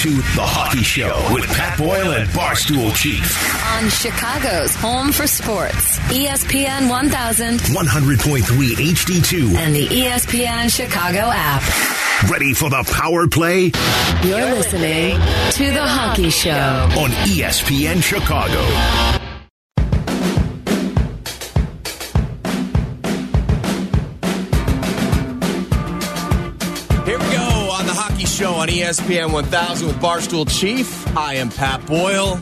to The Hockey Show with Pat Boyle and Barstool Chief. On Chicago's home for sports, ESPN 1000 100.3 HD2. and the ESPN Chicago app. Ready for the power play You're listening to The Hockey Show. on ESPN Chicago. Show on ESPN 1000 with Barstool Chief. I am Pat Boyle.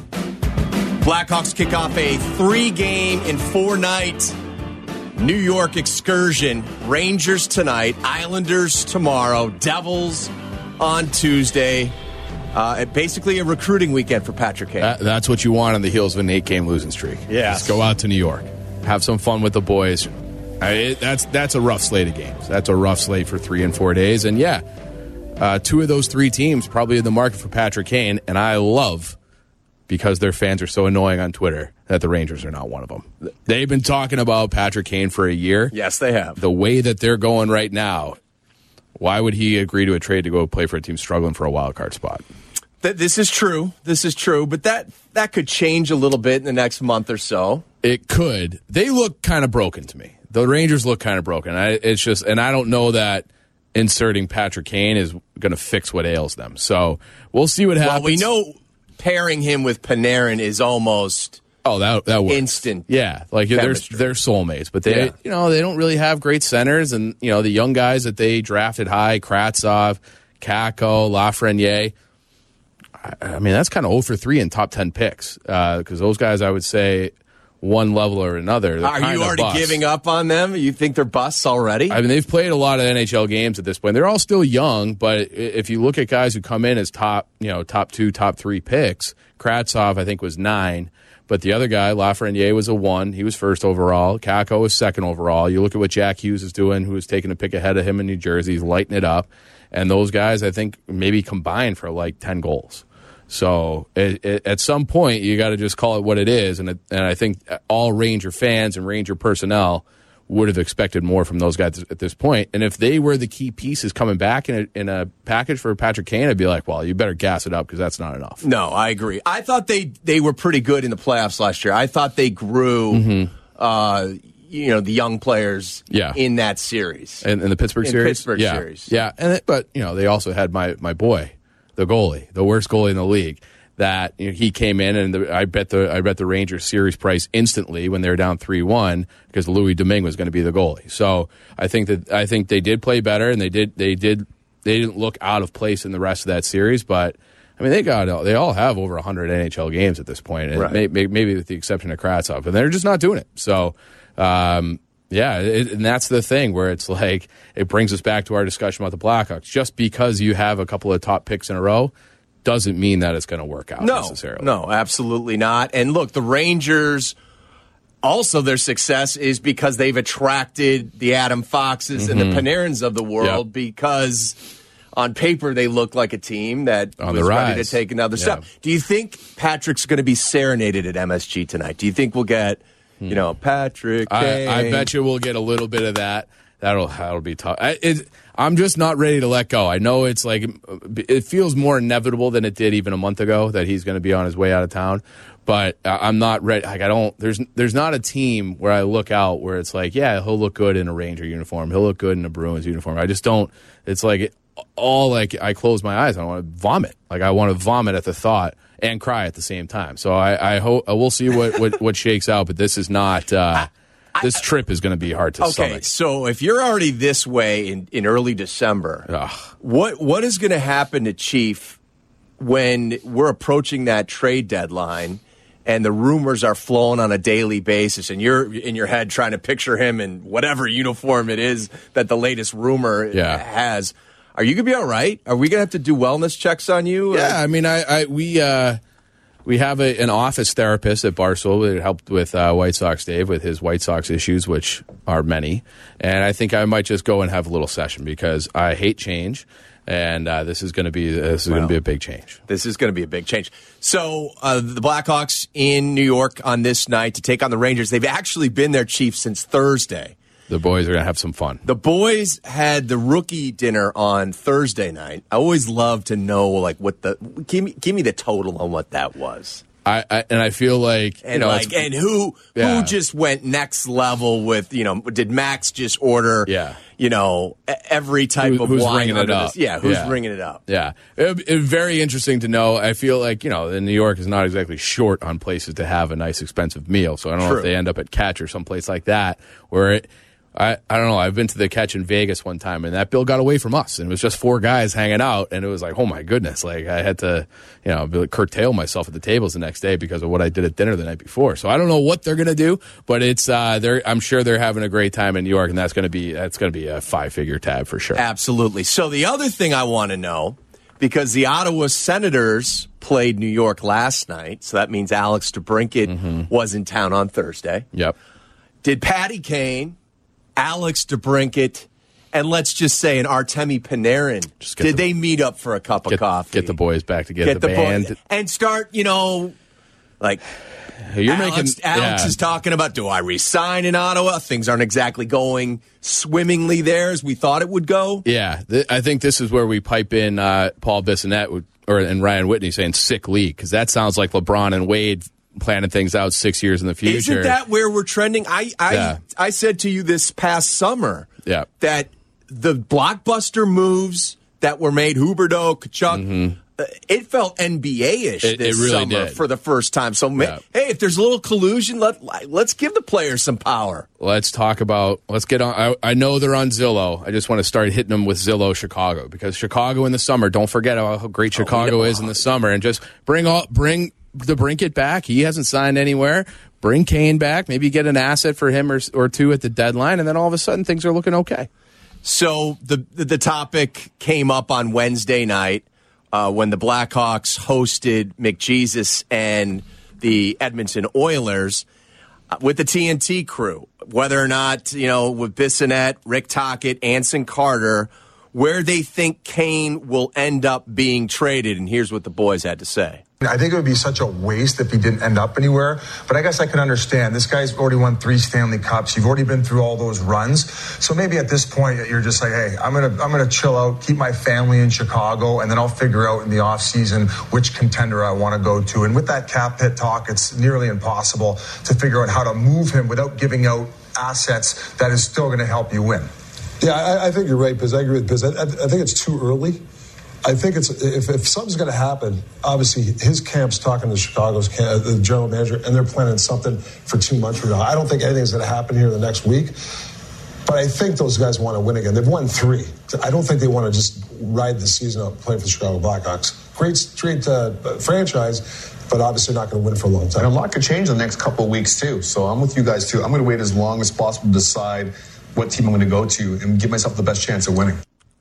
Blackhawks kick off a three game in four night New York excursion. Rangers tonight, Islanders tomorrow, Devils on Tuesday. Uh, basically, a recruiting weekend for Patrick Kane. That, that's what you want on the heels of an eight game losing streak. Yes. Just go out to New York, have some fun with the boys. I, it, that's that's a rough slate of games. That's a rough slate for three and four days. And yeah, uh, two of those three teams probably in the market for Patrick Kane. And I love because their fans are so annoying on Twitter that the Rangers are not one of them. They've been talking about Patrick Kane for a year. yes, they have. The way that they're going right now, why would he agree to a trade to go play for a team struggling for a wild card spot? Th- this is true. This is true. But that, that could change a little bit in the next month or so. It could. They look kind of broken to me. The Rangers look kind of broken. I, it's just, and I don't know that inserting Patrick Kane is going to fix what ails them. So we'll see what happens. Well, we know pairing him with Panarin is almost Oh, that that works. Instant Yeah, like they're they're soulmates, but they Yeah. you know they don't really have great centers, and you know the young guys that they drafted high, Kravtsov, Kakko, Lafreniere. I, I mean that's kind of 0 for three in top ten picks uh, because those guys I would say one level or another. they're Are you already giving up on them? You think they're busts already? I mean, they've played a lot of NHL games at this point. They're all still young, but if you look at guys who come in as top, you know, top two, top three picks, Kravtsov, I think, was nine. But the other guy, Lafreniere, was a one. He was first overall. Kakko was second overall. You look at what Jack Hughes is doing, who is taking a pick ahead of him in New Jersey. He's lighting it up. And those guys, I think, maybe combined for like 10 goals. So it, it, at some point, you got to just call it what it is. And, it, and I think all Ranger fans and Ranger personnel would have expected more from those guys at this point. And if they were the key pieces coming back in a, in a package for Patrick Kane, I'd be like, well, you better gas it up because that's not enough. no, I agree. I thought they they were pretty good in the playoffs last year. I thought they grew, uh, you know, the young players Mm-hmm. Yeah. in that series. In, in the Pittsburgh In series, Pittsburgh yeah, series. yeah. And it, but you know, they also had my my boy, the goalie, the worst goalie in the league. That you know, he came in, and the, I bet the I bet the Rangers series price instantly when they were down three one because Louis Domingue was going to be the goalie. So I think that I think they did play better, and they did they did they didn't look out of place in the rest of that series, but. I mean, they got they all have over 100 NHL games at this point, and Right. may, may, maybe with the exception of Kravtsov, and they're just not doing it. So, um, yeah, it, and that's the thing where it's like it brings us back to our discussion about the Blackhawks. Just because you have a couple of top picks in a row doesn't mean that it's going to work out no, necessarily. no, absolutely not. And look, the Rangers. Also, their success is because they've attracted the Adam Foxes and the Panarins of the world Mm-hmm. Yep. because on paper they look like a team that On was ready to take another Yeah. step. Do you think Patrick's going to be serenaded at MSG tonight? Do you think we'll get, you know, Patrick? I, I bet you we'll get a little bit of that. That'll that'll be tough. I, it, I'm just not ready to let go. I know it's like it feels more inevitable than it did even a month ago that he's going to be on his way out of town. But I'm not ready. Like I don't. There's there's not a team where I look out where it's like, yeah, he'll look good in a Ranger uniform. He'll look good in a Bruins uniform. I just don't. It's like all like I close my eyes. I want to vomit. Like I want to vomit at the thought and cry at the same time. So I, I hope we'll see what, what what shakes out. But this is not. Uh, this trip is going to be hard to Okay, stomach. so if you're already this way in, in early December, Ugh. what what is going to happen to Chief when we're approaching that trade deadline and the rumors are flowing on a daily basis and you're in your head trying to picture him in whatever uniform it is that the latest rumor Yeah. has? Are you going to be all right? Are we going to have to do wellness checks on you? Yeah, I mean, I, I we uh, we have a, an office therapist at Barstool that helped with uh, White Sox Dave with his White Sox issues, which are many. And I think I might just go and have a little session because I hate change, and uh, this is going to be this is going to be a big change. This is going to be a big change. So uh, the Blackhawks in New York on this night to take on the Rangers. They've actually been there chief since Thursday. The boys are going to have some fun. The boys had the rookie dinner on Thursday night. I always love to know like what the give me give me the total on what that was. I, I and I feel like And you know, like and who Yeah. who just went next level with, you know, did Max just order Yeah. you know, every type Who- of who's wine ringing it up? this- Yeah, who's Yeah. ringing it up? Yeah, it, it, very interesting to know. I feel like you know, New York is not exactly short on places to have a nice, expensive meal. So I don't know if they end up at Catch or someplace like that where it. I, I don't know. I've been to the catch in Vegas one time, and that bill got away from us, and it was just four guys hanging out, and it was like, oh my goodness! Like I had to, you know, be like, curtail myself at the tables the next day because of what I did at dinner the night before. So I don't know what they're gonna do, but it's uh, they're I'm sure they're having a great time in New York, and that's gonna be that's gonna be a five figure tab for sure. Absolutely. So the other thing I want to know, because the Ottawa Senators played New York last night, so that means Alex DeBrincat Mm-hmm. was in town on Thursday. Yep. Did Patty Kane, Alex DeBrincat, and let's just say an Artemi Panarin, did the- they meet up for a cup of coffee? get the boys back together. Get the, the band. and start, you know, like You're Alex, making Alex yeah. is talking about do I resign in Ottawa? Things aren't exactly going swimmingly there as we thought it would go. Yeah, th- I think this is where we pipe in uh, Paul Bissonnette or and Ryan Whitney saying sick league because that sounds like LeBron and Wade planning things out six years in the future. Isn't that where we're trending? I I, Yeah. I said to you this past summer Yeah. that the blockbuster moves that were made, Huberdeau, Tkachuk, uh, it felt NBA-ish Mm-hmm. It- it this really summer did. for the first time. So, Yeah. hey, if there's a little collusion, let let's give the players some power. Let's talk about. Let's get on. I, I know they're on Zillow. I just want to start hitting them with Zillow Chicago because Chicago in the summer. Don't forget how great Chicago is in the summer, and just bring all bring DeBrincat back. He hasn't signed anywhere. Bring Kane back. Maybe get an asset for him or, or two at the deadline, and then all of a sudden things are looking okay. So the the, topic came up on Wednesday night uh, when the Blackhawks hosted McJesus and the Edmonton Oilers uh, with the TNT crew. Whether or not you know with Bissonnette, Rick Tocchet, Anson Carter, where they think Kane will end up being traded. And here's what the boys had to say. I think it would be such a waste if he didn't end up anywhere. But I guess I can understand. This guy's already won three Stanley Cups. You've already been through all those runs. So maybe at this point you're just like, hey, I'm gonna I'm gonna chill out, keep my family in Chicago, and then I'll figure out in the off season which contender I want to go to. And with that cap hit talk, it's nearly impossible to figure out how to move him without giving out assets that is still going to help you win. Yeah, I, I think you're right, Biz. I agree with Biz. I, I think it's too early. I think it's if, if something's going to happen. Obviously, his camp's talking to Chicago's camp, the general manager, and they're planning something for two months from now. I don't think anything's going to happen here in the next week. But I think those guys want to win again. They've won three. I don't think they want to just ride the season out playing for the Chicago Blackhawks. Great, great uh, franchise, but obviously not going to win for a long time. And a lot could change in the next couple of weeks too. So I'm with you guys too. I'm going to wait as long as possible to decide what team I'm going to go to and give myself the best chance of winning.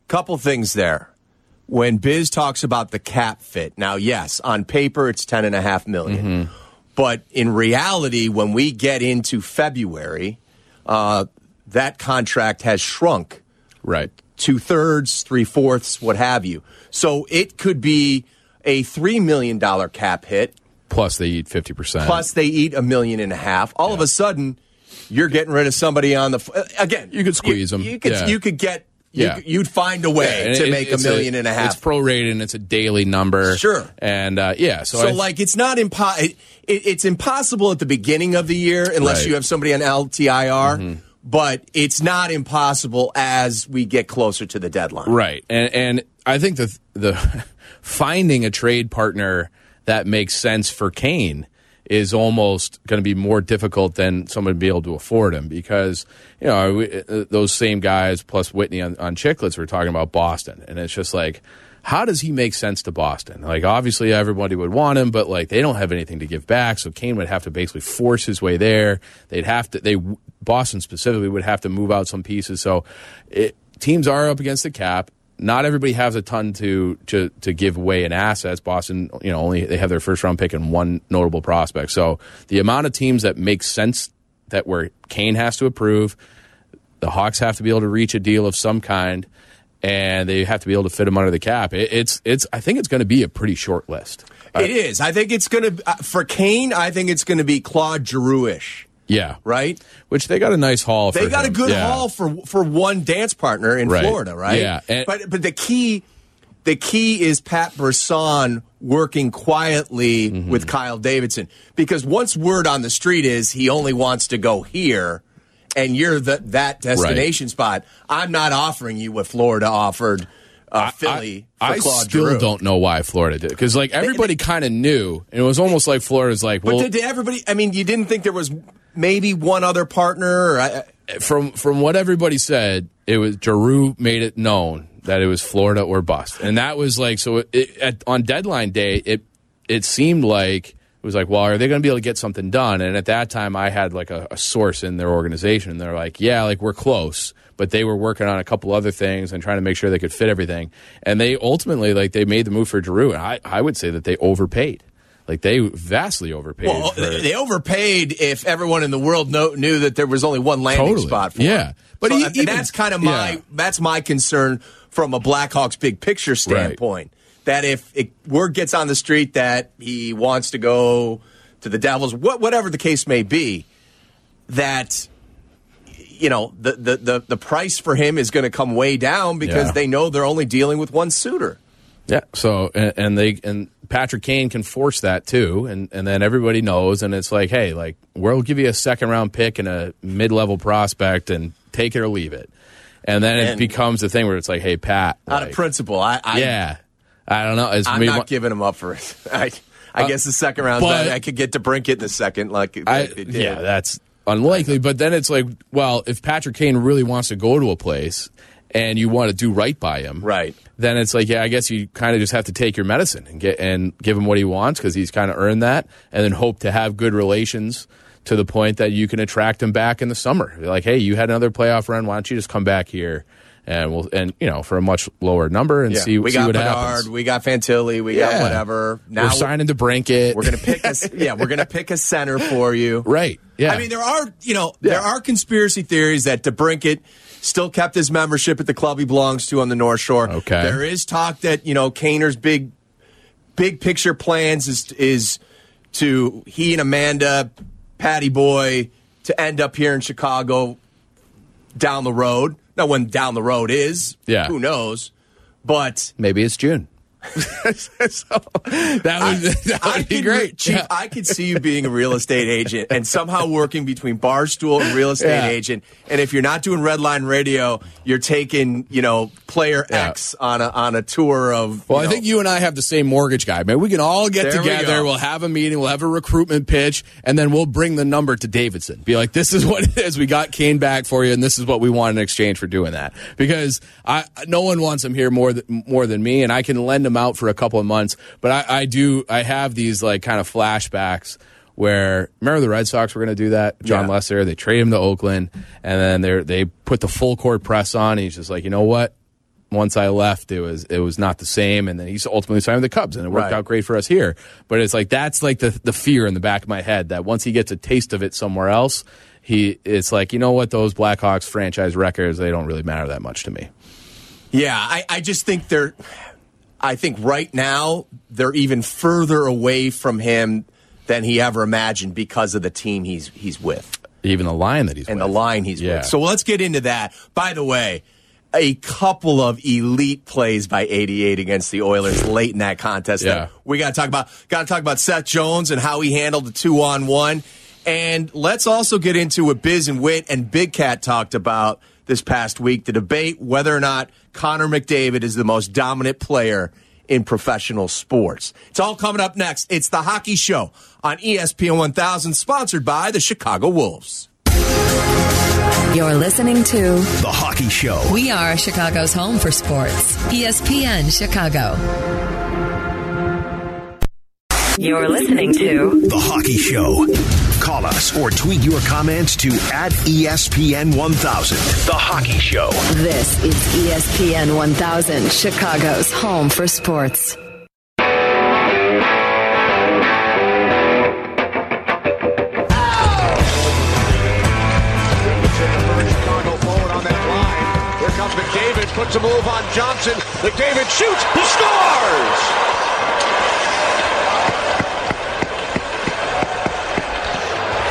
Couple things there. When Biz talks about the cap fit, now yes, on paper it's ten and a half million. but in reality, when we get into February, uh, that contract has shrunk Right. two thirds, three fourths, what have you. So it could be a three million dollar cap hit. Plus they eat fifty percent. Plus they eat a million and a half. All of a sudden, you're getting rid of somebody on the f- again. You could squeeze them. You could Yeah. you could get. You, Yeah. You'd find a way and to it- make a million and a half. It's prorated and it's a daily number. Sure. And uh, yeah, so, So, I- like, it's not impo- it, it, It's impossible at the beginning of the year unless Right. Mm-hmm. you have somebody on LTIR. But it's not impossible as we get closer to the deadline. Right, and and I think the the finding a trade partner that makes sense for Kane is almost going to be more difficult than someone to be able to afford him because you know uh, those same guys plus Whitney on, on Chicklets were talking about Boston, and it's just like. How does he make sense to Boston? Like, obviously, everybody would want him, but like they don't have anything to give back. So Kane would have to basically force his way there. They'd have to. They Boston specifically would have to move out some pieces. So it, teams are up against the cap not everybody has a ton to, to to give away in assets. Boston, you know, only they have their first round pick and one notable prospect. So the amount of teams that make sense that where Kane has to approve, the Hawks have to be able to reach a deal of some kind, and they have to be able to fit him under the cap. It, it's it's I think it's going to be a pretty short list. It is. I think it's going to, uh, for Kane, I think it's going to be Claude Giroux-ish. Yeah. right? Which they got a nice haul for They got a good Yeah. haul for for one dance partner in Right. Florida, right? Yeah, and- but but the key the key is Pat Brisson working quietly Mm-hmm. with Kyle Davidson because once word on the street is he only wants to go here and you're the, that destination spot, I'm not offering you what Florida offered uh, Philly I, for I Claude still Giroux. don't know why Florida did because like everybody kind of knew, and it was almost like Florida's like, But well, did, did everybody? I mean, you didn't think there was maybe one other partner? I, from from what everybody said, it was Giroux made it known that it was Florida or bust, and that was like so. It, at, on deadline day, it it seemed like it was like, well, are they going to be able to get something done? And at that time, I had like a, a source in their organization, and they're like, yeah, like we're close, but they were working on a couple other things and trying to make sure they could fit everything, and they ultimately like they made the move for Giroux, and I I would say that they overpaid. Like they vastly overpaid. well, for- they overpaid if everyone in the world know, knew that there was only one landing Totally. spot for him. Yeah. him. But So, he- uh, and even- that's kind of my yeah. that's my concern from a Blackhawks big picture standpoint. That if it, word gets on the street that he wants to go to the Devils, what, whatever the case may be, that you know the the the, the price for him is going to come way down because Yeah. they know they're only dealing with one suitor. Yeah. So and, and they and Patrick Kane can force that too, and and then everybody knows, and it's like, hey, like we'll give you a second round pick and a mid level prospect, and take it or leave it, and then it becomes a thing where it's like, hey, Pat, Out like, of principle, I, I yeah, I don't know. It's I'm not giving him up for it. I, I Uh, guess the second round, but- I could get DeBrincat in the second, like, I, yeah, that's unlikely. But then it's like, well, if Patrick Kane really wants to go to a place and you want to do right by him, Right. Then it's like, yeah, I guess you kind of just have to take your medicine and get and give him what he wants because he's kind of earned that, and then hope to have good relations to the point that you can attract him back in the summer. Like, hey, you had another playoff run. Why don't you just come back here? And we'll and you know for a much lower number and Yeah. see, we see got what Bedard, happens. we got Fantilli, we got Yeah. whatever. Now we're signing DeBrincat. We're gonna pick a yeah, we're gonna pick a center for you. right. Yeah, I mean, there are you know there are conspiracy theories that to DeBrincat still kept his membership at the club he belongs to on the North Shore. Okay. there is talk that you know Kaner's big big picture plans is is to he and Amanda, Patty Boy, to end up here in Chicago down the road. Now, when down the road is, Yeah. who knows? But maybe it's June. so, that would, that I would be could- great. Chief. Yeah. I could see you being a real estate agent and somehow working between Barstool and real estate Yeah. agent. And if you're not doing red line radio, you're taking you know player Yeah. X on a on a tour of. Well, I know- think you and I have the same mortgage guy. Maybe we can all get There we together. We'll have a meeting. We'll have a recruitment pitch, and then we'll bring the number to Davidson. Be like, "This is what it is. We got Kane back for you, and this is what we want in exchange for doing that." Because I, no one wants him here more than more than me, and I can lend him out for a couple of months. But I, I do. I have these like kind of flashbacks. Where remember the Red Sox were going to do that? Jon Yeah. Lester, they trade him to Oakland, and then they they put the full court press on. And he's just like, you know what? once I left, it was it was not the same, and then he's ultimately signed with the Cubs, and it worked Right. out great for us here. But it's like that's like the the fear in the back of my head that once he gets a taste of it somewhere else, he it's like you know what those Blackhawks franchise records they don't really matter that much to me. Yeah, I, I just think they're. I think right now they're even further away from him than he ever imagined because of the team he's he's with. Even the line that he's and with. the line he's Yeah. with. So let's get into that. By the way, a couple of elite plays by 88 against the Oilers late in that contest. Yeah. that we got to talk about. Got to talk about Seth Jones and how he handled the two on one. And let's also get into what Biz and Wit and Big Cat talked about this past week the debate whether or not Connor McDavid is the most dominant player in professional sports. It's all coming up next. It's the Hockey Show on ESPN 1000, sponsored by the Chicago Wolves. You're listening to The Hockey Show. We Are Chicago's Home for Sports. ESPN Chicago. You're listening to The Hockey Show. Call us or tweet your comments to at ESPN 1000. The Hockey Show. This is ESPN 1000, Chicago's Home for Sports. Chicago forward on that line. Here comes McDavid, puts a move on Johnson. McDavid shoots, he scores!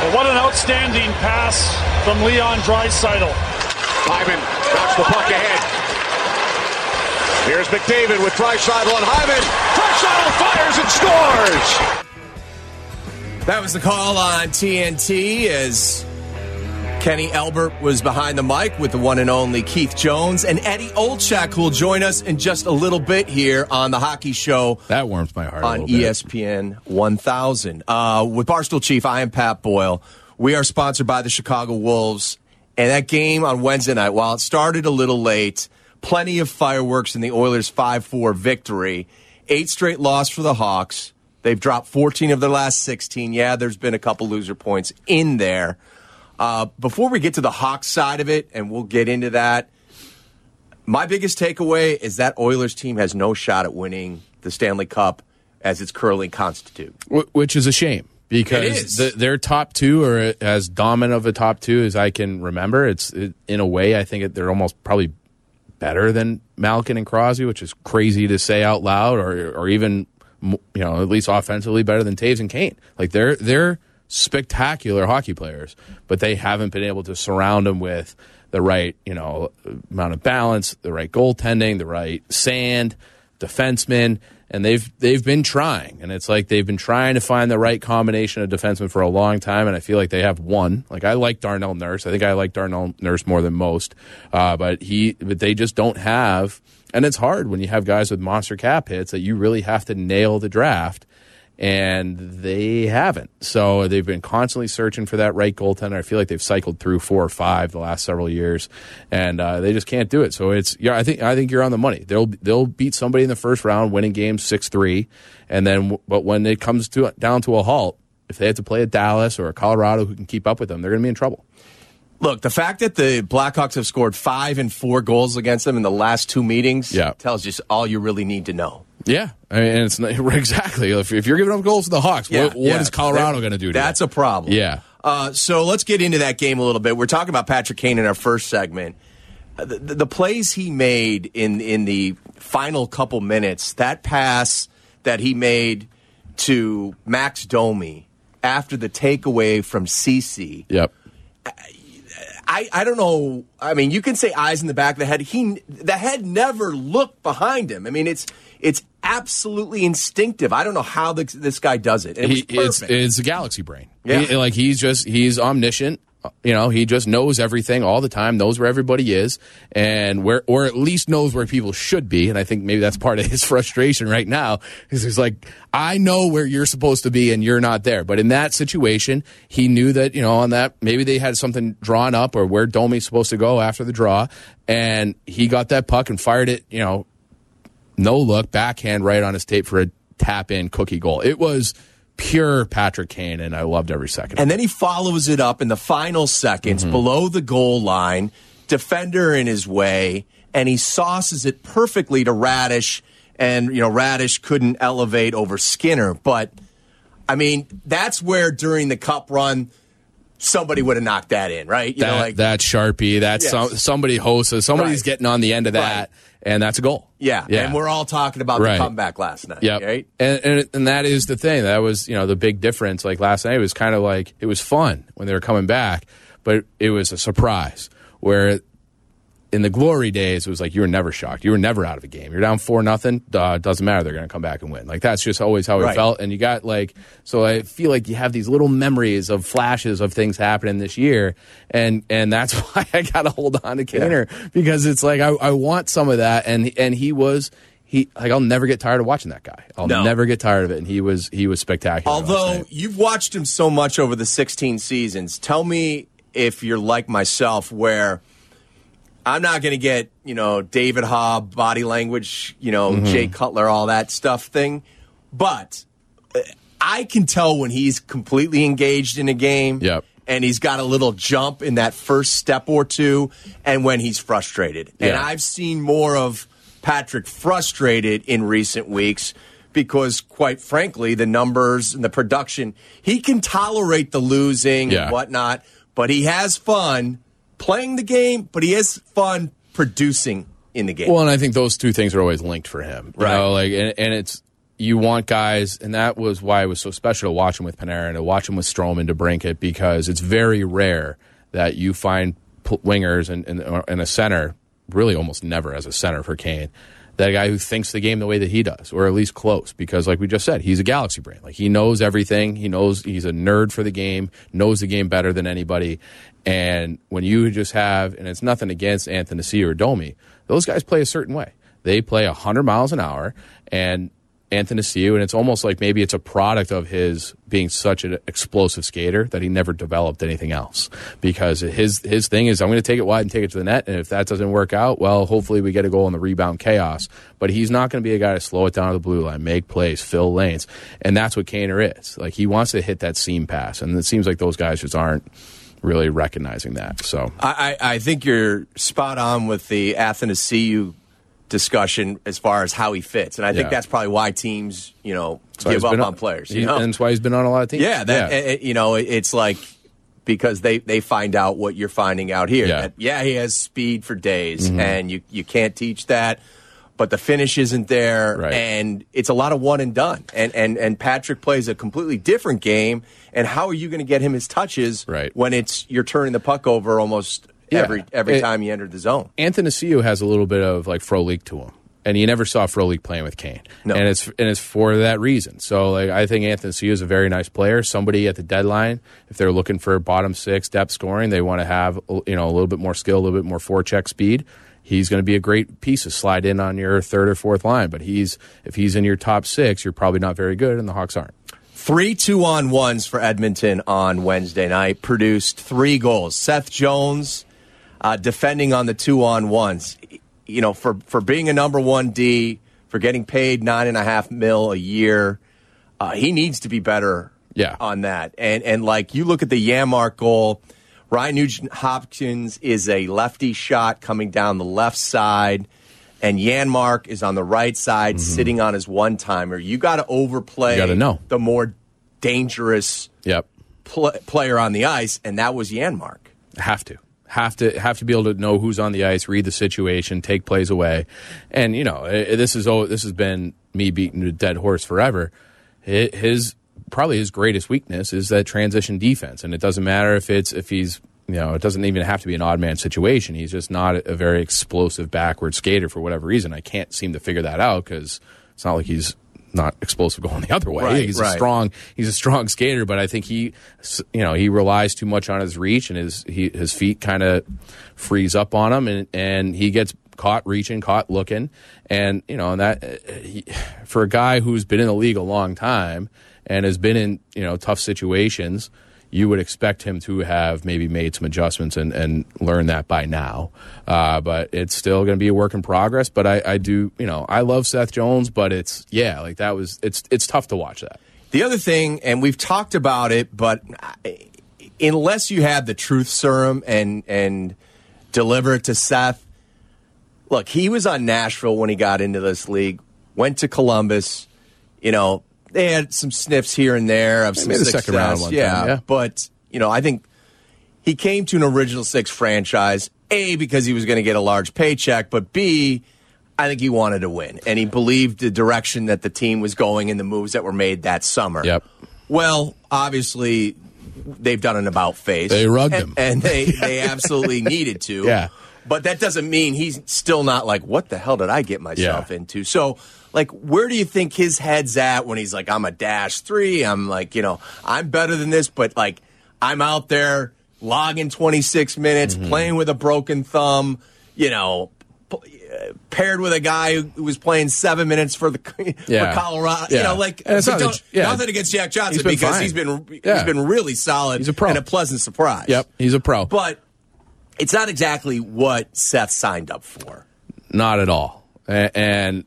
But what an outstanding pass from Leon Draisaitl. Hyman knocks the puck ahead. Here's McDavid with Draisaitl and Hyman. Draisaitl fires and scores. That was the call on TNT as Kenny Albert was behind the mic with the one and only Keith Jones and Eddie Olczyk, who will join us in just a little bit here on the Hockey Show That warms my heart. on ESPN 1000. Uh, with Barstool Chief, I am Pat Boyle. We are sponsored by the Chicago Wolves. And that game on Wednesday night, while it started a little late, plenty of fireworks in the Oilers 5 4 victory. Eight straight loss for the Hawks. They've dropped 14 of their last 16. Yeah, there's been a couple loser points in there. Uh, before we get to the Hawks side of it, and we'll get into that, my biggest takeaway is that Oilers team has no shot at winning the Stanley Cup as it's currently constituted. Which is a shame because the, their top two are as dominant of a top two as I can remember. It's it, in a way I think it, they're almost probably better than Malkin and Crosby, which is crazy to say out loud, or or even you know at least offensively better than Toews and Kane. Like they're they're spectacular hockey players, but they haven't been able to surround them with the right you know amount of balance, the right goaltending, the right sand, defensemen, and they've they've been trying, and it's like they've been trying to find the right combination of defensemen for a long time, and I feel like they have one. Like I like Darnell Nurse, I think I like Darnell Nurse more than most, uh, but he but they just don't have, and it's hard when you have guys with monster cap hits that you really have to nail the draft. And they haven't. So they've been constantly searching for that right goaltender. I feel like they've cycled through four or five the last several years, and uh, they just can't do it. So it's yeah, I think I think you're on the money. They'll they'll beat somebody in the first round, winning games six three, and then but when it comes to down to a halt, if they have to play a Dallas or a Colorado who can keep up with them, they're going to be in trouble. Look, the fact that the Blackhawks have scored five and four goals against them in the last two meetings Yeah. tells you all you really need to know. Yeah, I mean, and it's not, exactly if, if you're giving up goals to the Hawks, what, what yeah. is Colorado going to do? That's a problem. Yeah. Uh, so let's get into that game a little bit. We're talking about Patrick Kane in our first segment. Uh, The, the, the plays he made in in the final couple minutes, that pass that he made to Max Domi after the takeaway from CC. Yep. I, I don't know. I mean, you can say eyes in the back of the head. He the head never looked behind him. I mean, it's it's absolutely instinctive. I don't know how this, this guy does it. It He, it's it's a galaxy brain. Yeah. He- like he's just he's omniscient. You know, he just knows everything all the time, knows where everybody is, and where, or at least knows where people should be. And I think maybe that's part of his frustration right now. Is he's like, I know where you're supposed to be, and you're not there. But in that situation, he knew that you know on that maybe they had something drawn up or where Domi's supposed to go after the draw, and he got that puck and fired it. You know, no look, backhand right on his tape for a tap in cookie goal. It was pure Patrick Kane, and I loved every second. And then he follows it up in the final seconds Mm-hmm. below the goal line, defender in his way, and he sauces it perfectly to Raddysh. And, you know, Raddysh couldn't elevate over Skinner. But, I mean, that's where during the cup run, somebody would have knocked that in, right? You that, know, like, that Sharpie, that's Yes. some, somebody hosts, somebody's Right. getting on the end of that, Right. And that's a goal. yeah. yeah. And we're all talking about Right. the comeback last night, Yep. right? And, and and that is the thing. That was you know the big difference. Like last night, it was kind of like it was fun when they were coming back, but it was a surprise. Where in the glory days, it was like you were never shocked. You were never out of a game. You're down four nothing. Uh, doesn't matter. They're going to come back and win. Like that's just always how it Right. felt. And you got like so. I feel like you have these little memories of flashes of things happening this year, and and that's why I got to hold on to Kaner because it's like I, I want some of that. And and he was. He like I'll never get tired of watching that guy. I'll No. never get tired of it. And he was he was spectacular. Although you've watched him so much over the 16 seasons, tell me if you're like myself, where I'm not going to get, you know, David Hobb body language, you know, Mm-hmm. Jay Cutler, all that stuff thing. But uh, I can tell when he's completely engaged in a game. Yep. And he's got a little jump in that first step or two, and when he's frustrated. And I've seen more of Patrick frustrated in recent weeks because, quite frankly, the numbers and the production, he can tolerate the losing Yeah. and whatnot, but he has fun playing the game, but he has fun producing in the game. Well, and I think those two things are always linked for him. Right. know, like and, and it's you want guys, and that was why it was so special to watch him with Panarin, and to watch him with Stroman, DeBrincat, because it's very rare that you find wingers and, and, and a center, really almost never as a center for Kane, that guy who thinks the game the way that he does, or at least close. Because, like we just said, he's a galaxy brain. Like he knows everything. He knows he's a nerd for the game, knows the game better than anybody. And when you just have, and it's nothing against Anthony C or Domi, those guys play a certain way. They play 100 miles an hour, and Athanasiou, and it's almost like maybe it's a product of his being such an explosive skater that he never developed anything else. Because his his thing is, I'm going to take it wide and take it to the net, and if that doesn't work out, well, hopefully we get a goal on the rebound chaos. But he's not going to be a guy to slow it down to the blue line, make plays, fill lanes, and that's what Kaner is. Like he wants to hit that seam pass, and it seems like those guys just aren't really recognizing that. So I, I think you're spot on with the Athanasiou discussion as far as how he fits, and I think that's probably why teams, you know, give up been on players. You He- know, and that's why he's been on a lot of teams. yeah, that yeah. eh, you know, it's like because they they find out what you're finding out here. Yeah. Mm-hmm. That, yeah, he has speed for days, and you you can't teach that. But the finish isn't there, Right. and it's a lot of one and done. And and and Patrick plays a completely different game. And how are you going to get him his touches Right. when it's you're turning the puck over almost Yeah. every every It- time he entered the zone? Anthony has a little bit of like Frolik to him. And you never saw Frolik playing with Kane. No. And it's and it's for that reason. So like I think Anthony is a very nice player. Somebody at the deadline, if they're looking for bottom six depth scoring, they want to have you know a little bit more skill, a little bit more forecheck speed. He's going to be a great piece to slide in on your third or fourth line. But he's if he's in your top six, you're probably not very good, and the Hawks aren't. Three two on ones for Edmonton on Wednesday night produced three goals. Seth Jones uh, defending on the two on ones. You know, for for being a number one D, for getting paid nine and a half mil a year, uh, he needs to be better. Yeah. on that. And and like you look at the Janmark goal, Ryan Nugent Hopkins is a lefty shot coming down the left side. And Janmark is on the right side, sitting on his one timer. You got to overplay Mm-hmm. Gotta know. the more dangerous Yep. pl- player on the ice, and that was Janmark. Have to. Have to have to be able to know who's on the ice, read the situation, take plays away, and you know this is oh this has been me beating a dead horse forever. Hi- His probably his greatest weakness is that transition defense, and it doesn't matter if it's if he's you know it doesn't even have to be an odd man situation. He's just not a very explosive backward skater for whatever reason. I can't seem to figure that out because it's not like he's not explosive going the other way. Right, he's right. a strong he's a strong skater, but I think he you know he relies too much on his reach and his he, his feet kind of freeze up on him and and he gets caught reaching, caught looking, and you know and that uh, he, for a guy who's been in the league a long time and has been in you know tough situations. You would expect him to have maybe made some adjustments and, and learned that by now. Uh, but it's still going to be a work in progress. But I, I do, you know, I love Seth Jones, but it's, yeah, like that was, it's, it's tough to watch that. The other thing, and we've talked about it, but unless you have the truth serum and and deliver it to Seth, look, he was on Nashville when he got into this league. Went to Columbus, you know. They had some sniffs here and there of some success, second round one yeah, time, yeah. But you know, I think he came to an original six franchise a because he was going to get a large paycheck, but b I think he wanted to win, and he believed the direction that the team was going and the moves that were made that summer. Yep. Well, obviously, they've done an about face. They rugged and, him. and they they absolutely needed to. Yeah. But that doesn't mean he's still not like, what the hell did I get myself Yeah. into? So, like, where do you think his head's at when he's like, I'm a dash three? I'm like, you know, I'm better than this, but like, I'm out there logging 26 minutes, Mm-hmm. playing with a broken thumb, you know, p- uh, paired with a guy who was playing seven minutes for the Yeah. for Colorado. You know, like yeah. nothing against Jack Johnson He's because fine. he's been he's Yeah. been really solid. He's a pro. and a pleasant surprise. Yep. He's a pro. But it's not exactly what Seth signed up for. Not at all. And,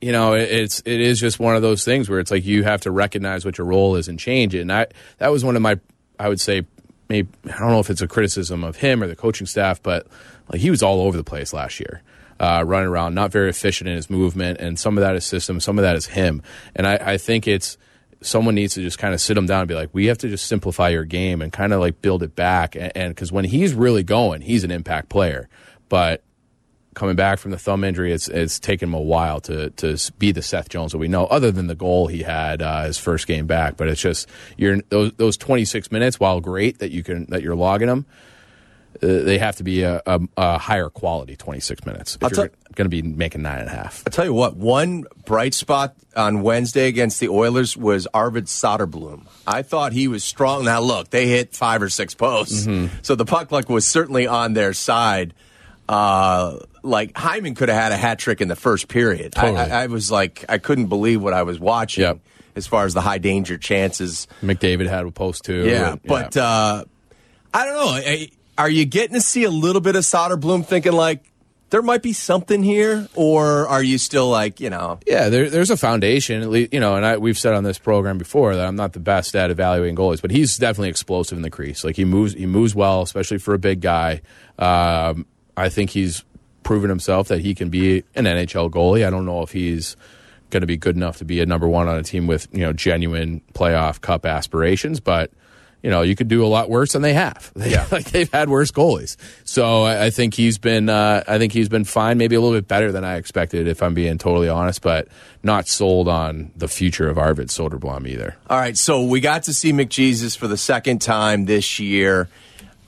you know, it's it is just one of those things where it's like you have to recognize what your role is and change it. And I that was one of my I would say maybe I don't know if it's a criticism of him or the coaching staff, but like he was all over the place last year. Uh, running around, not very efficient in his movement, and some of that is system, some of that is him. And I, I think it's someone needs to just kind of sit him down and be like, we have to just simplify your game and kind of like build it back. And because when he's really going, he's an impact player. But coming back from the thumb injury, it's it's taken him a while to to be the Seth Jones that we know. Other than the goal he had uh, his first game back, but it's just you're those those 26 minutes, while great that you can that you're logging them. Uh, they have to be a, a, a, higher quality 26 minutes if I'll you're t- going to be making nine and a half. I'll tell you what, one bright spot on Wednesday against the Oilers was Arvid Soderblom. I thought he was strong. Now, look, they hit five or six posts, Mm-hmm. so the puck luck was certainly on their side. Uh, like Hyman could have had a hat trick in the first period. I, Totally. I, I was like, I couldn't believe what I was watching Yep. as far as the high danger chances. McDavid had a post too. Yeah, and- but Uh, I don't know. Are you getting to see a little bit of Soderblom thinking like there might be something here, or are you still like you know? Yeah, there, there's a foundation, at least, you know, and I, we've said on this program before that I'm not the best at evaluating goalies, but he's definitely explosive in the crease. Like he moves, he moves well, especially for a big guy. Um, I think he's proven himself that he can be an NHL goalie. I don't know if he's going to be good enough to be a number one on a team with you know genuine playoff cup aspirations, but you know you could do a lot worse than they have. Yeah, like they've had worse goalies. So I, I think he's been uh, I think he's been fine, maybe a little bit better than I expected, if I'm being totally honest. But not sold on the future of Arvid Soderblom either. All right, so we got to see McJesus for the second time this year.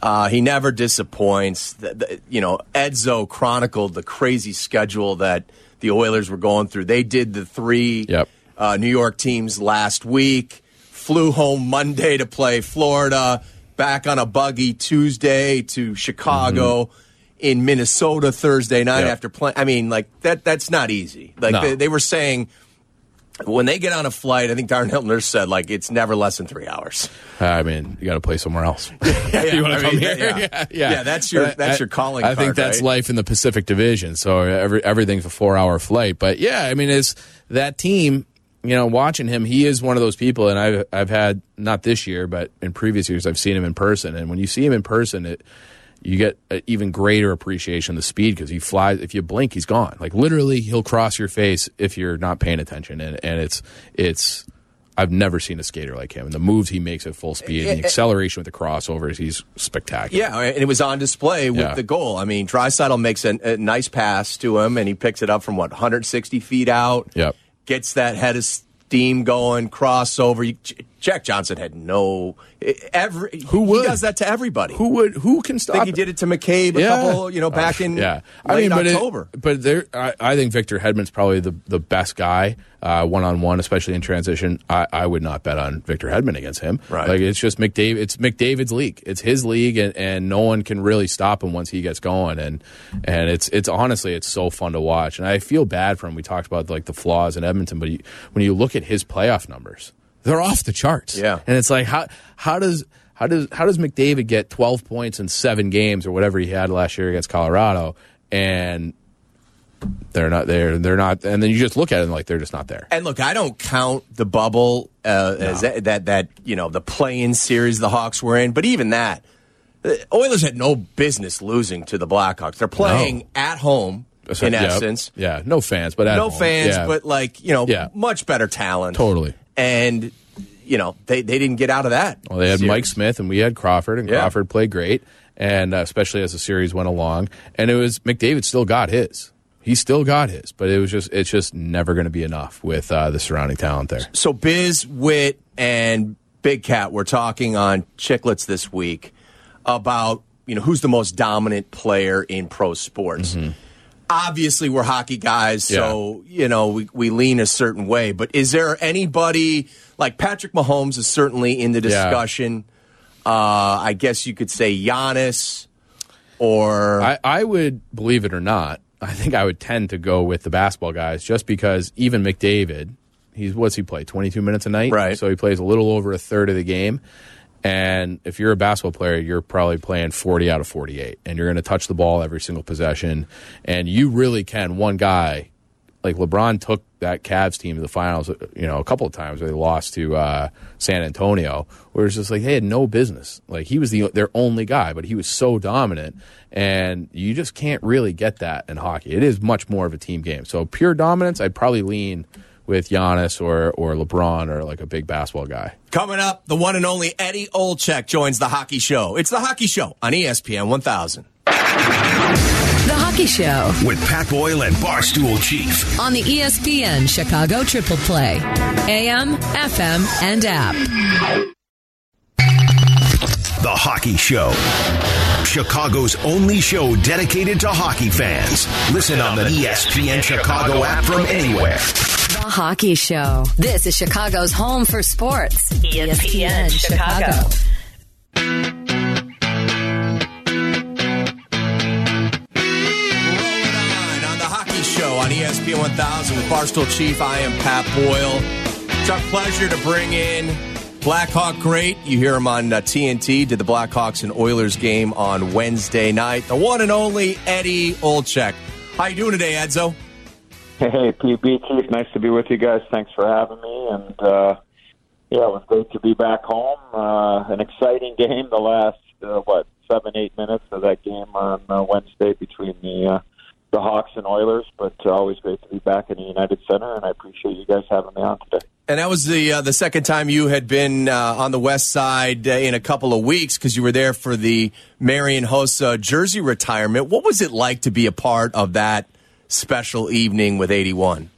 Uh, he never disappoints. The, the, you know, Edzo chronicled the crazy schedule that the Oilers were going through. They did the three Yep. uh, New York teams last week, flew home Monday to play Florida, back on a buggy Tuesday to Chicago. In Minnesota Thursday night Yep. after playing, I mean, like that—that's not easy. Like No. they, they were saying, when they get on a flight, I think Darnell Nurse said like it's never less than three hours. Uh, I mean, you got to play somewhere else. yeah, you want to come mean, here? yeah. yeah, Yeah, that's your- that's I- your calling I think that's right? life in the Pacific Division. So every, everything's a four-hour flight. But yeah, I mean, it's that team. You know, watching him, he is one of those people, and I've I've had not this year, but in previous years, I've seen him in person. And when you see him in person, it you get an even greater appreciation of the speed because he flies. If you blink, he's gone. Like literally, he'll cross your face if you're not paying attention. And and it's it's. I've never seen a skater like him. And the moves he makes at full speed, and the acceleration with the crossovers, he's spectacular. Yeah, and it was on display with Yeah. the goal. I mean, Draisaitl makes a, a nice pass to him, and he picks it up from what 160 feet out. Yep. Gets that head of steam going, crossover. You, Jack Johnson had no every. Who would? He does that to everybody. Who would? Who can I stop? think he did it to McCabe a Yeah. couple, you know, back uh, in yeah. late but it- October. but there, I, I think Victor Hedman's probably the, the best guy one on one, especially in transition. I, I would not bet on Victor Hedman against him. Right. Like it's just McDavid. It's McDavid's league. It's his league, and, and no one can really stop him once he gets going. And and it's it's honestly it's so fun to watch. And I feel bad for him. We talked about like the flaws in Edmonton, but you, when you look at his playoff numbers, they're off the charts. Yeah. And it's like how how does how does how does McDavid get 12 points in 7 games or whatever he had last year against Colorado and they're not there they're not and then you just look at it and like they're just not there. And look, I don't count the bubble uh, as that, that that you know the play-in series the Hawks were in, but even that, the Oilers had no business losing to the Blackhawks. They're playing No. at home in Yeah. essence. Yeah, no fans, but at no home. fans, Yeah. but like you know, Yeah. much better talent. Totally. And you know, they they didn't get out of that. Well, they had series. Mike Smith and we had Crawford, and Yeah. Crawford played great, and uh, especially as the series went along. And it was McDavid still got his. He still got his, but it was just it's just never going to be enough with uh, the surrounding talent there. So Biz, Wit, and Big Cat were talking on Chicklets this week about you know who's the most dominant player in pro sports. Obviously, we're hockey guys, so you know we, we lean a certain way. But is there anybody like Patrick Mahomes is certainly in the Yeah. discussion? Uh, I guess you could say Giannis, or I, I would believe it or not. I think I would tend to go with the basketball guys just because even McDavid, he's what's he play twenty two minutes a night, Right. So he plays a little over a third of the game. And if you're a basketball player, you're probably playing 40 out of 48, and you're going to touch the ball every single possession. And you really can. One guy, like LeBron, took that Cavs team to the finals, you know, a couple of times where they lost to uh, San Antonio, where it's just like they had no business. Like he was the their only guy, but he was so dominant, and you just can't really get that in hockey. It is much more of a team game. So pure dominance, I'd probably lean with Giannis or or LeBron or like a big basketball guy. coming up, the one and only Eddie Olczyk joins the Hockey Show. It's the Hockey Show on ESPN 1000. The Hockey Hockey Show with Pat Boyle and Barstool Chief. on the ESPN Chicago Triple Play, AM, FM, and app. The Hockey Show. Chicago's only show dedicated to hockey fans. Listen on the ESPN Chicago app from anywhere. The Hockey Show. This is Chicago's home for sports. E ESPN, Chicago. Rolling on on the Hockey Show on ESPN 1000 with Barstool Chief. I am Pat Boyle. It's our pleasure to bring in Blackhawk great. You hear him on uh, TNT. Did the Blackhawks and Oilers game on Wednesday night. The one and only Eddie Olczyk. How you doing today, Edzo? Hey, PB Chief, nice to be with you guys. Thanks for having me. And uh, yeah, it was great to be back home. Uh, an exciting game. The last uh, what seven, eight minutes of that game on uh, Wednesday between the uh, the Hawks and Oilers. But uh, always great to be back in the United Center, and I appreciate you guys having me on today. And that was the uh, the second time you had been uh, on the West Side uh, in a couple of weeks because you were there for the Marian Hossa jersey retirement. What was it like to be a part of that special evening with 81?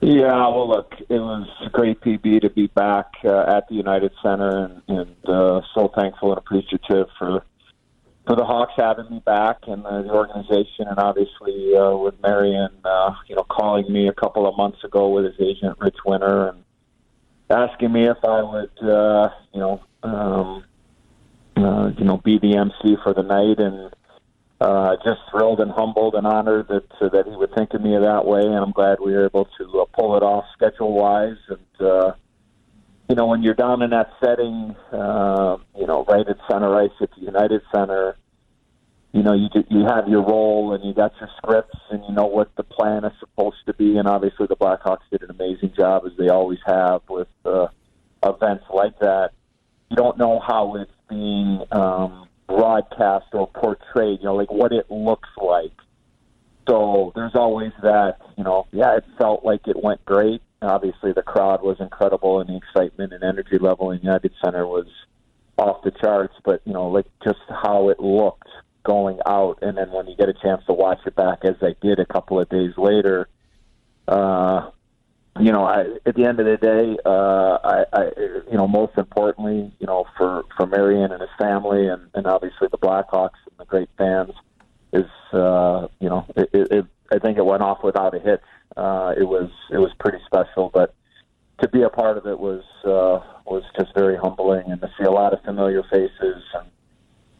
Yeah, well, look, it was great PB to be back uh, at the United Center, and, and uh, so thankful and appreciative for for the Hawks having me back and the, organization, and obviously uh, with Marian, uh, you know, calling me a couple of months ago with his agent Rich Winter and asking me if I would, uh, you know, um, uh, you know, be the MC for the night, and uh, just thrilled and humbled and honored that uh, that he would think of me that way, and I'm glad we were able to uh, pull it off schedule wise. And uh, you know, when you're down in that setting, uh, you know, right at center ice at the United Center, you know, you ju- you have your role and you got your scripts and you know what the plan is supposed to be. And obviously, the Blackhawks did an amazing job as they always have with uh, events like that. You don't know how it's being. Um, broadcast or portrayed, you know, like what it looks like. So there's always that, you know, yeah, it felt like it went great. Obviously, the crowd was incredible, and the excitement and energy level in United Center was off the charts. But you know, like just how it looked going out, and then when you get a chance to watch it back, as I did a couple of days later, uh, you know, I, at the end of the day, uh, I, I, you know, most importantly, you know, for for Marian and his family, and, and obviously the Blackhawks and the great fans, is uh, you know, it, it, it, I think it went off without a hitch. Uh, it was it was pretty special, but to be a part of it was uh, was just very humbling, and to see a lot of familiar faces, and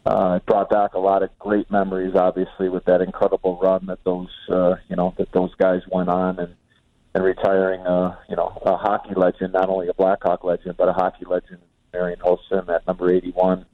uh, it brought back a lot of great memories. Obviously, with that incredible run that those uh, you know that those guys went on, and and retiring a you know a hockey legend, not only a Blackhawk legend, but a hockey legend, Marian Olsen at number 81,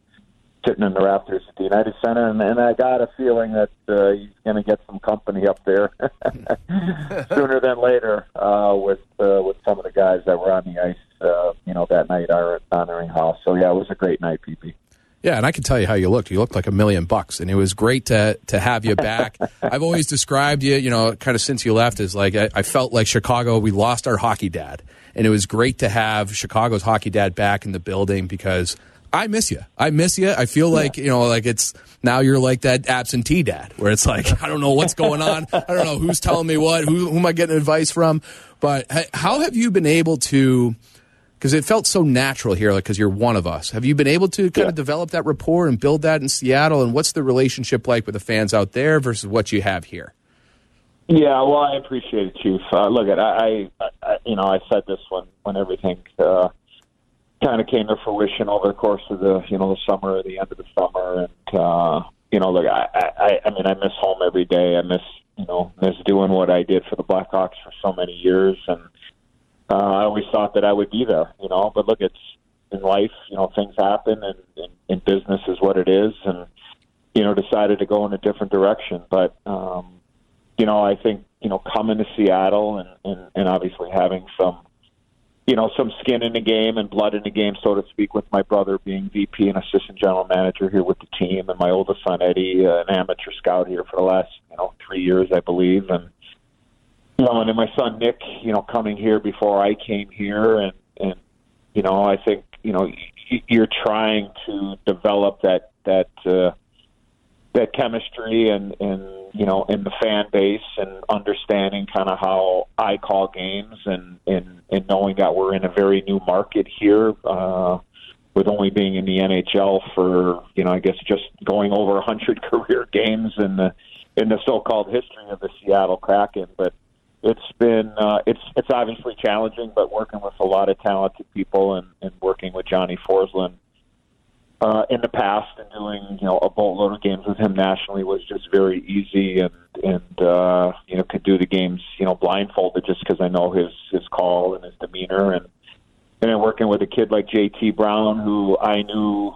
sitting in the rafters at the United Center, and, and I got a feeling that uh, he's going to get some company up there sooner than later uh, with uh, with some of the guys that were on the ice, uh, you know, that night are honoring Hoss. So yeah, it was a great night, PP. Yeah, and I can tell you how you looked. You looked like a million bucks, and it was great to to have you back. I've always described you, you know, kind of since you left, as like I, I felt like Chicago. We lost our hockey dad, and it was great to have Chicago's hockey dad back in the building because I miss you. I miss you. I feel like you know, like it's now you're like that absentee dad, where it's like I don't know what's going on. I don't know who's telling me what. Who, who am I getting advice from? But how have you been able to? Because it felt so natural here, like because you're one of us. Have you been able to kind of develop that rapport and build that in Seattle? And what's the relationship like with the fans out there versus what you have here? Yeah, well, I appreciate it, Chief. Uh, look, at I, I, I, you know, I said this when when everything uh, kind of came to fruition over the course of the, you know, the summer, or the end of the summer, and uh, you know, look, I, I, I mean, I miss home every day. I miss, you know, miss doing what I did for the Blackhawks for so many years, and uh, I always thought that I would be there, you know. But look, it's in life, you know, things happen, and, and, business is what it is, and you know, decided to go in a different direction. But um, you know, I think you know, coming to Seattle and, and and obviously having some, you know, some skin in the game and blood in the game, so to speak, with my brother being VP and assistant general manager here with the team, and my oldest son Eddie, uh, an amateur scout here for the last you know three years, I believe, and you know, and then my son Nick, you know, coming here before I came here, and and you know, I think you know you're trying to develop that that uh, that chemistry and and you know in the fan base and understanding kind of how I call games and and and knowing that we're in a very new market here. Uh, with only being in the NHL for you know I guess just going over hundred career games in the in the so-called history of the Seattle Kraken, but it's been uh, it's it's obviously challenging, but working with a lot of talented people and, and working with Johnny Forslund uh, in the past and doing you know a boatload of games with him nationally was just very easy and and uh, you know could do the games you know blindfolded just because I know his his call and his demeanor. And and then working with a kid like JT Brown who I knew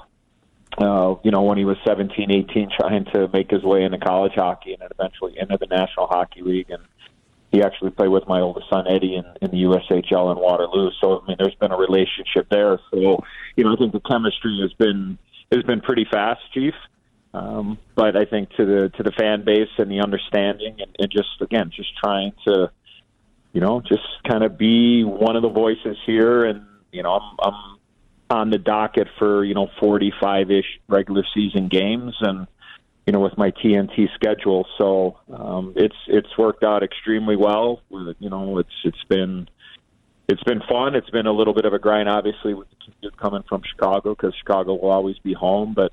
uh, you know when he was 17 18 trying to make his way into college hockey and then eventually into the National Hockey League. And he actually played with my oldest son Eddie in, in the USHL in Waterloo. So I mean, there's been a relationship there. So you know, I think the chemistry has been has been pretty fast, Chief. Um, but I think to the to the fan base and the understanding and, and just again just trying to you know just kind of be one of the voices here and you know I'm, I'm on the docket for you know 45 ish regular season games and you know, with my TNT schedule. So um, it's it's worked out extremely well. You know, it's it's been it's been fun. It's been a little bit of a grind, obviously, with the commute coming from Chicago because Chicago will always be home. But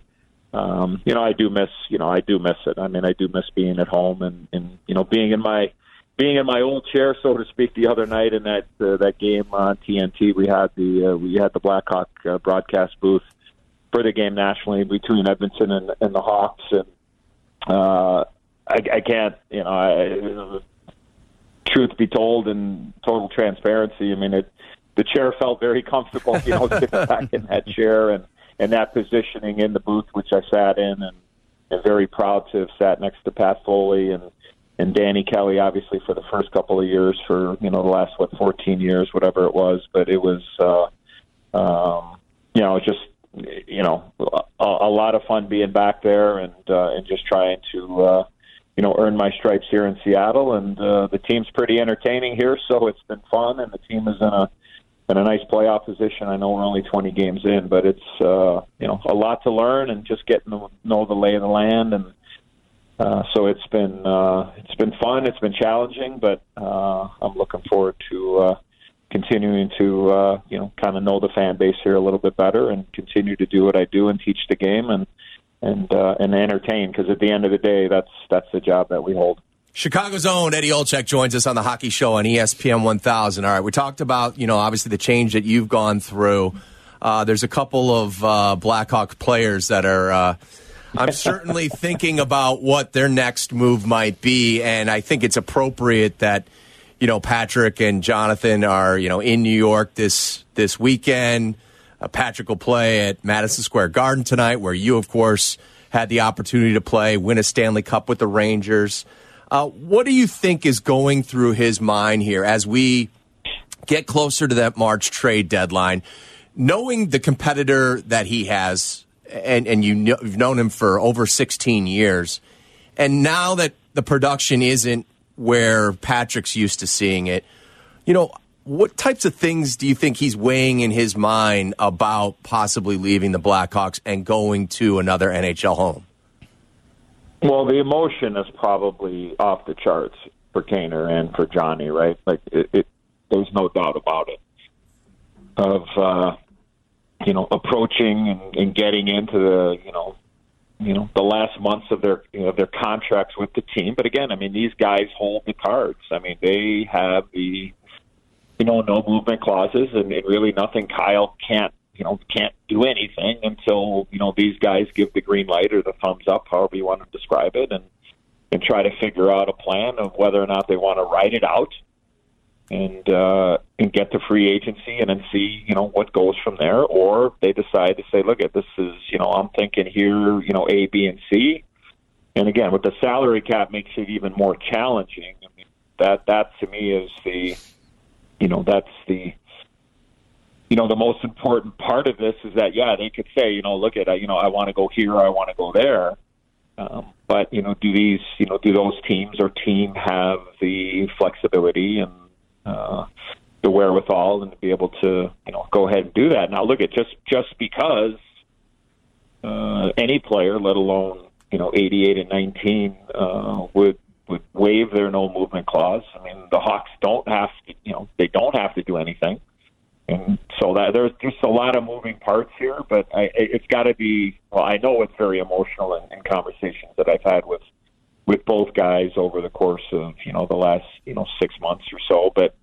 um, you know, I do miss you know I do miss it. I mean, I do miss being at home and and you know being in my being in my old chair, so to speak, the other night in that uh, that game on TNT. We had the uh, we had the Blackhawk uh, broadcast booth for the game nationally between Edmonton and, and the Hawks and uh, I, I can't, you know, I, truth be told, and total transparency, I mean, it, the chair felt very comfortable, you know, sitting back in that chair and and that positioning in the booth, which I sat in, and, and very proud to have sat next to Pat Foley and and Danny Kelly, obviously for the first couple of years, for you know the last what 14 years, whatever it was. But it was, uh, um, you know, just you know, a, a lot of fun being back there and uh, and just trying to uh, you know earn my stripes here in Seattle. And uh, the team's pretty entertaining here, so it's been fun. And the team is in a in a nice playoff position. I know we're only 20 games in, but it's uh, you know a lot to learn and just getting to know the lay of the land. And uh, so it's been uh, it's been fun. It's been challenging, but uh, I'm looking forward to. Uh, continuing to uh, you know kind of know the fan base here a little bit better and continue to do what I do and teach the game and and uh, and entertain because at the end of the day that's that's the job that we hold. Chicago's own Eddie Olczyk joins us on the Hockey Show on ESPN 1000. All right, we talked about you know obviously the change that you've gone through. Uh, there's a couple of uh, Blackhawk players that are. Uh, I'm certainly thinking about what their next move might be, and I think it's appropriate that you know, Patrick and Jonathan are, you know, in New York this this weekend. Uh, Patrick will play at Madison Square Garden tonight, where you, of course, had the opportunity to play, win a Stanley Cup with the Rangers. Uh, what do you think is going through his mind here as we get closer to that March trade deadline? Knowing the competitor that he has, and, and you know, you've known him for over 16 years, and now that the production isn't where Patrick's used to seeing it. You know, what types of things do you think he's weighing in his mind about possibly leaving the Blackhawks and going to another NHL home? Well, the emotion is probably off the charts for Kaner and for Johnny, right? Like, it, it, there's no doubt about it. Of uh, you know, approaching and, and getting into the you know you know the last months of their you know, their contracts with the team. But again, I mean these guys hold the cards. I mean they have the you know no movement clauses and, and really nothing. Kyle can't you know can't do anything until you know these guys give the green light or the thumbs up, however you want to describe it, and and try to figure out a plan of whether or not they want to write it out and uh, and get to free agency and then see you know what goes from there, or they decide to say, look, at this is you know I'm thinking here, you know A, B, and C, and again with the salary cap makes it even more challenging. I mean that that to me is the you know that's the you know the most important part of this is that yeah they could say you know look at you know I want to go here I want to go there. Um, but you know do these you know do those teams or team have the flexibility and uh, the wherewithal and to be able to you know go ahead and do that. Now look at just just because uh, any player, let alone you know 88 and 19 uh, would would waive their no movement clause. I mean, the Hawks don't have to, you know, they don't have to do anything, and so that there's just a lot of moving parts here. But I, it's got to be. Well, I know it's very emotional in, in conversations that I've had with with both guys over the course of you know the last you know six months or so. But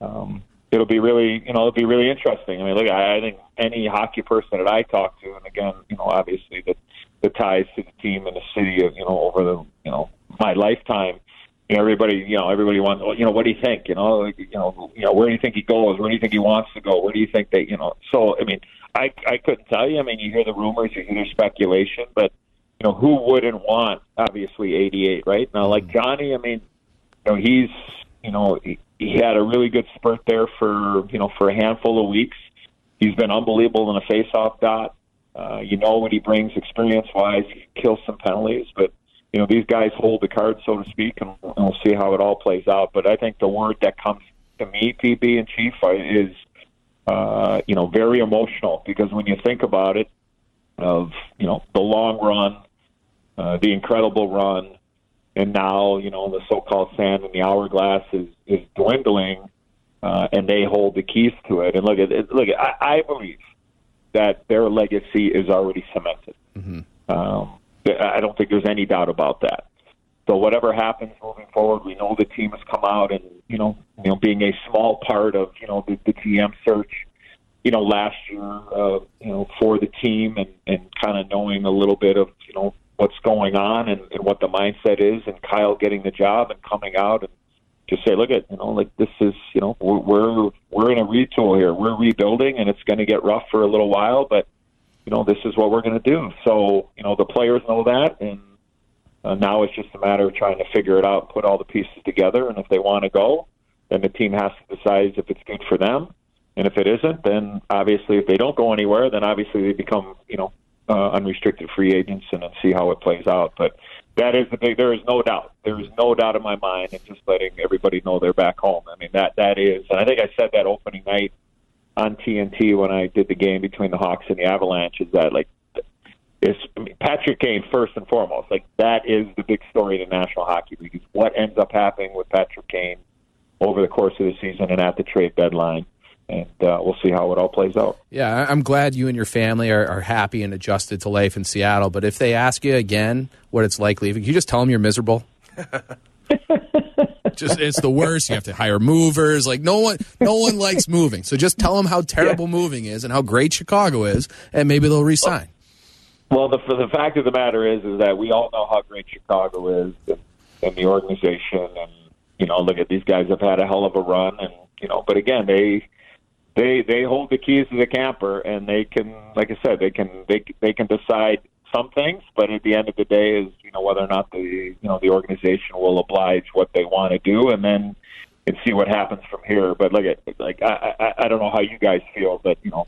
um, it'll be really you know it'll be really interesting. I mean, look, I, I think any hockey person that I talk to, and again, you know, obviously the the ties to the team and the city, of, you know, over the you know my lifetime. You know, everybody, you know, everybody wants. You know, what do you think? You know, you know, you know, where do you think he goes? Where do you think he wants to go? Where do you think they, you know? So, I mean, I I couldn't tell you. I mean, you hear the rumors, you hear the speculation, but you know, who wouldn't want obviously 88, right? Now, like Johnny, I mean, you know, he's you know he, he had a really good spurt there for you know for a handful of weeks. He's been unbelievable in a face-off dot. Uh, you know what he brings experience-wise. He kills some penalties, but you know these guys hold the card, so to speak, and we'll see how it all plays out. But I think the word that comes to me, PB and Chief, is uh, you know very emotional because when you think about it, of you know the long run, uh, the incredible run, and now you know the so-called sand in the hourglass is is dwindling, uh, and they hold the keys to it. And look at it, look, at, I, I believe that their legacy is already cemented. Mm-hmm. Um, I don't think there's any doubt about that. So whatever happens moving forward, we know the team has come out and you know, you know, being a small part of you know the, the GM search, you know, last year, uh, you know, for the team and and kind of knowing a little bit of you know what's going on and, and what the mindset is, and Kyle getting the job and coming out and just say, look at you know, like this is you know we're we're, we're in a retool here. We're rebuilding, and it's going to get rough for a little while, but you know this is what we're going to do. So you know the players know that, and uh, now it's just a matter of trying to figure it out, put all the pieces together, and if they want to go, then the team has to decide if it's good for them. And if it isn't, then obviously if they don't go anywhere, then obviously they become, you know, uh, unrestricted free agents and then see how it plays out. But that is the big. There is no doubt. There is no doubt in my mind. And just letting everybody know they're back home. I mean that that is. And I think I said that opening night on TNT when I did the game between the Hawks and the Avalanche. Is that like is I mean, Patrick Kane first and foremost? Like that is the big story in the National Hockey League. Is what ends up happening with Patrick Kane over the course of the season and at the trade deadline and uh, we'll see how it all plays out. Yeah, I'm glad you and your family are, are, happy and adjusted to life in Seattle. But if they ask you again what it's like leaving, can you just tell them you're miserable? just it's the worst. You have to hire movers. Like no one, no one likes moving. So just tell them how terrible yeah. moving is and how great Chicago is, and maybe they'll resign. Well, the the fact of the matter is, is that we all know how great Chicago is and, and the organization, and you know, look at these guys have had a hell of a run, and you know, but again, they they they hold the keys to the camper and they can like i said they can they they can decide some things but at the end of the day is you know whether or not the you know the organization will oblige what they want to do and then and see what happens from here. But look at like i i i don't know how you guys feel but you know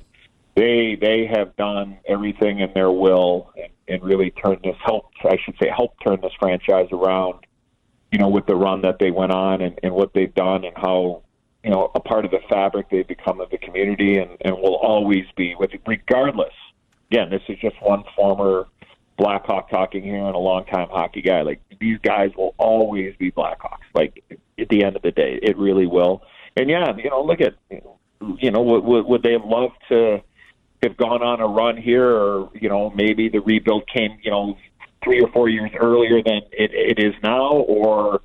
they they have done everything in their will and, and really turned this help i should say help turn this franchise around you know with the run that they went on and, and what they've done and how you know, a part of the fabric they've become of the community and, and will always be with regardless. Again, this is just one former Blackhawk talking here and a longtime hockey guy. Like these guys will always be Blackhawks. Like at the end of the day, it really will. And yeah, you know, look at you know, would, would they have loved to have gone on a run here, or you know, maybe the rebuild came, you know, three or four years earlier than it, it is now, or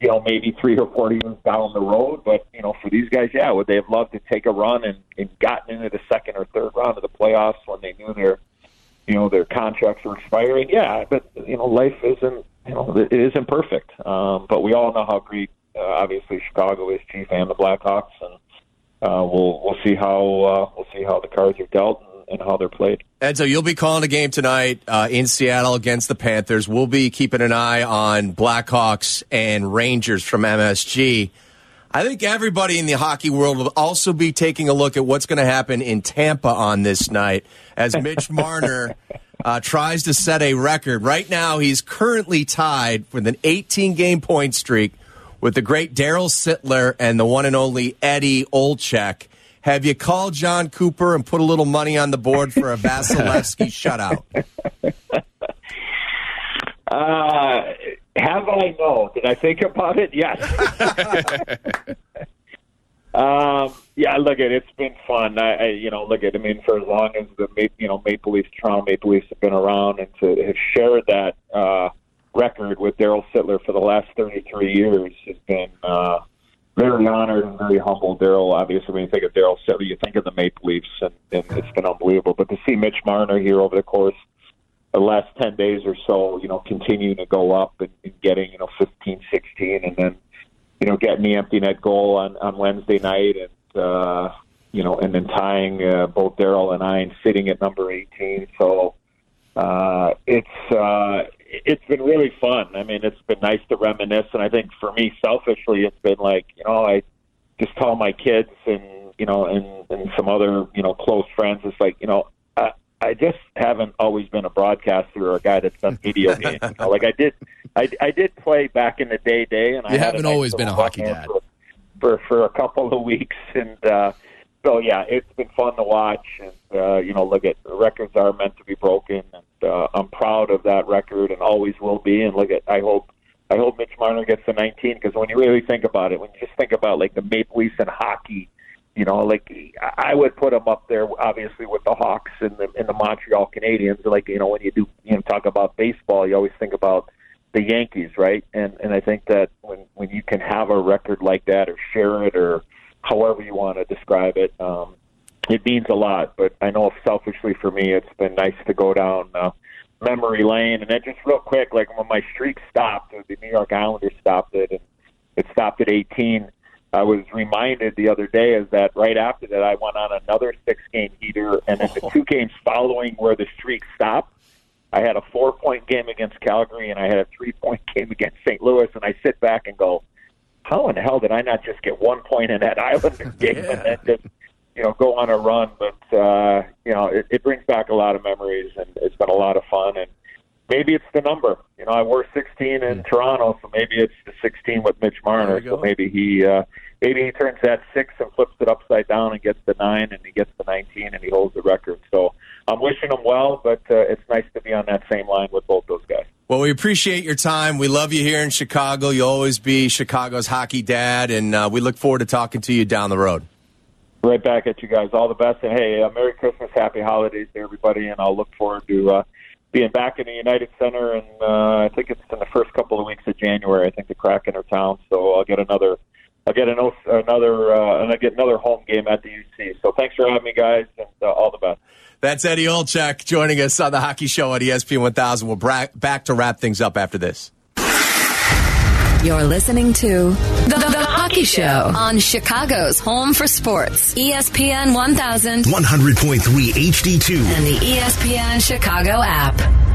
you know, maybe three or four years down the road. But, you know, for these guys, yeah, would they have loved to take a run and, and gotten into the second or third round of the playoffs when they knew their, you know, their contracts were expiring? Yeah, but, you know, life isn't, you know, it isn't perfect. Um, but we all know how great, uh, obviously, Chicago is, Chief, and the Blackhawks. And uh, we'll, we'll see how, uh, we'll see how the cards are dealt. And, and how they're played. Edzo, you'll be calling a game tonight uh, in Seattle against the Panthers. We'll be keeping an eye on Blackhawks and Rangers from MSG. I think everybody in the hockey world will also be taking a look at what's going to happen in Tampa on this night as Mitch Marner uh, tries to set a record. Right now, he's currently tied with an 18 game point streak with the great Darryl Sittler and the one and only Eddie Olczyk. Have you called Jon Cooper and put a little money on the board for a Vasilevskiy shutout? Uh, have I? No. Did I think about it? Yes. um, yeah. Look at it, it's been fun. I, I, you know, look at. I mean, for as long as the you know Maple Leafs, Toronto Maple Leafs have been around, and to have shared that uh, record with Darryl Sittler for the last 33 years has been uh, very honored and very humble. Darryl, obviously, when you think of Darryl Sittler, you think of the Maple Leafs, and, and it's been unbelievable. But to see Mitch Marner here over the course the last 10 days or so, you know, continuing to go up and, and getting, you know, 15, 16, and then, you know, getting the empty net goal on, on Wednesday night and, uh, you know, and then tying uh, both Darryl and I and sitting at number 18. So uh, it's, uh, it's been really fun. I mean, it's been nice to reminisce. And I think for me, selfishly, it's been like, you know, I just tell my kids and, you know, and, and some other, you know, close friends, it's like, you know, I I just haven't always been a broadcaster or a guy that's done video games. You know, like I did, I, I did play back in the day, day, and you I haven't nice always been a hockey dad for, for for a couple of weeks, and uh, so yeah, it's been fun to watch. And uh, you know, look at records are meant to be broken, and uh, I'm proud of that record, and always will be. And look at, I hope. I hope Mitch Marner gets to 19 because when you really think about it, when you just think about like the Maple Leafs and hockey, you know, like I would put them up there, obviously with the Hawks and the and the Montreal Canadiens. Like you know, when you do you know talk about baseball, you always think about the Yankees, right? And and I think that when when you can have a record like that, or share it, or however you want to describe it, um, it means a lot. But I know selfishly for me, it's been nice to go down uh, memory lane. And then just real quick, like when my streak stopped, the New York Islanders stopped it, and it stopped at 18 I was reminded the other day is that right after that I went on another six game heater, and in the two games following where the streak stopped, I had a four point game against Calgary and I had a three point game against St. Louis, and I sit back and go, how in the hell did I not just get one point in that Islander game yeah. and then just you know go on a run? But uh, you know it, it brings back a lot of memories, and it's been a lot of fun and maybe it's the number. You know, I wore 16 in. Toronto, so maybe it's the 16 with Mitch Marner. So maybe he uh, maybe he turns that six and flips it upside down and gets the nine, and he gets the 19, and he holds the record. So I'm wishing him well, but uh, it's nice to be on that same line with both those guys. Well, we appreciate your time. We love you here in Chicago. You'll always be Chicago's hockey dad, and uh, we look forward to talking to you down the road. Right back at you guys. All the best, and hey, uh, Merry Christmas, Happy Holidays to everybody, and I'll look forward to uh, being back in the United Center, and uh, I think it's in the first couple of weeks of January. I think the Kraken are town, so I'll get another, I'll get another, uh, and I get another home game at the UC. So thanks for having me, guys, and uh, all the best. That's Eddie Olczyk joining us on the Hockey Show at ESPN 1000. We'll bra- back to wrap things up after this. You're listening to the, the, the, Hockey Show on Chicago's Home for Sports, ESPN 1000, 100.3 HD2, and the ESPN Chicago app.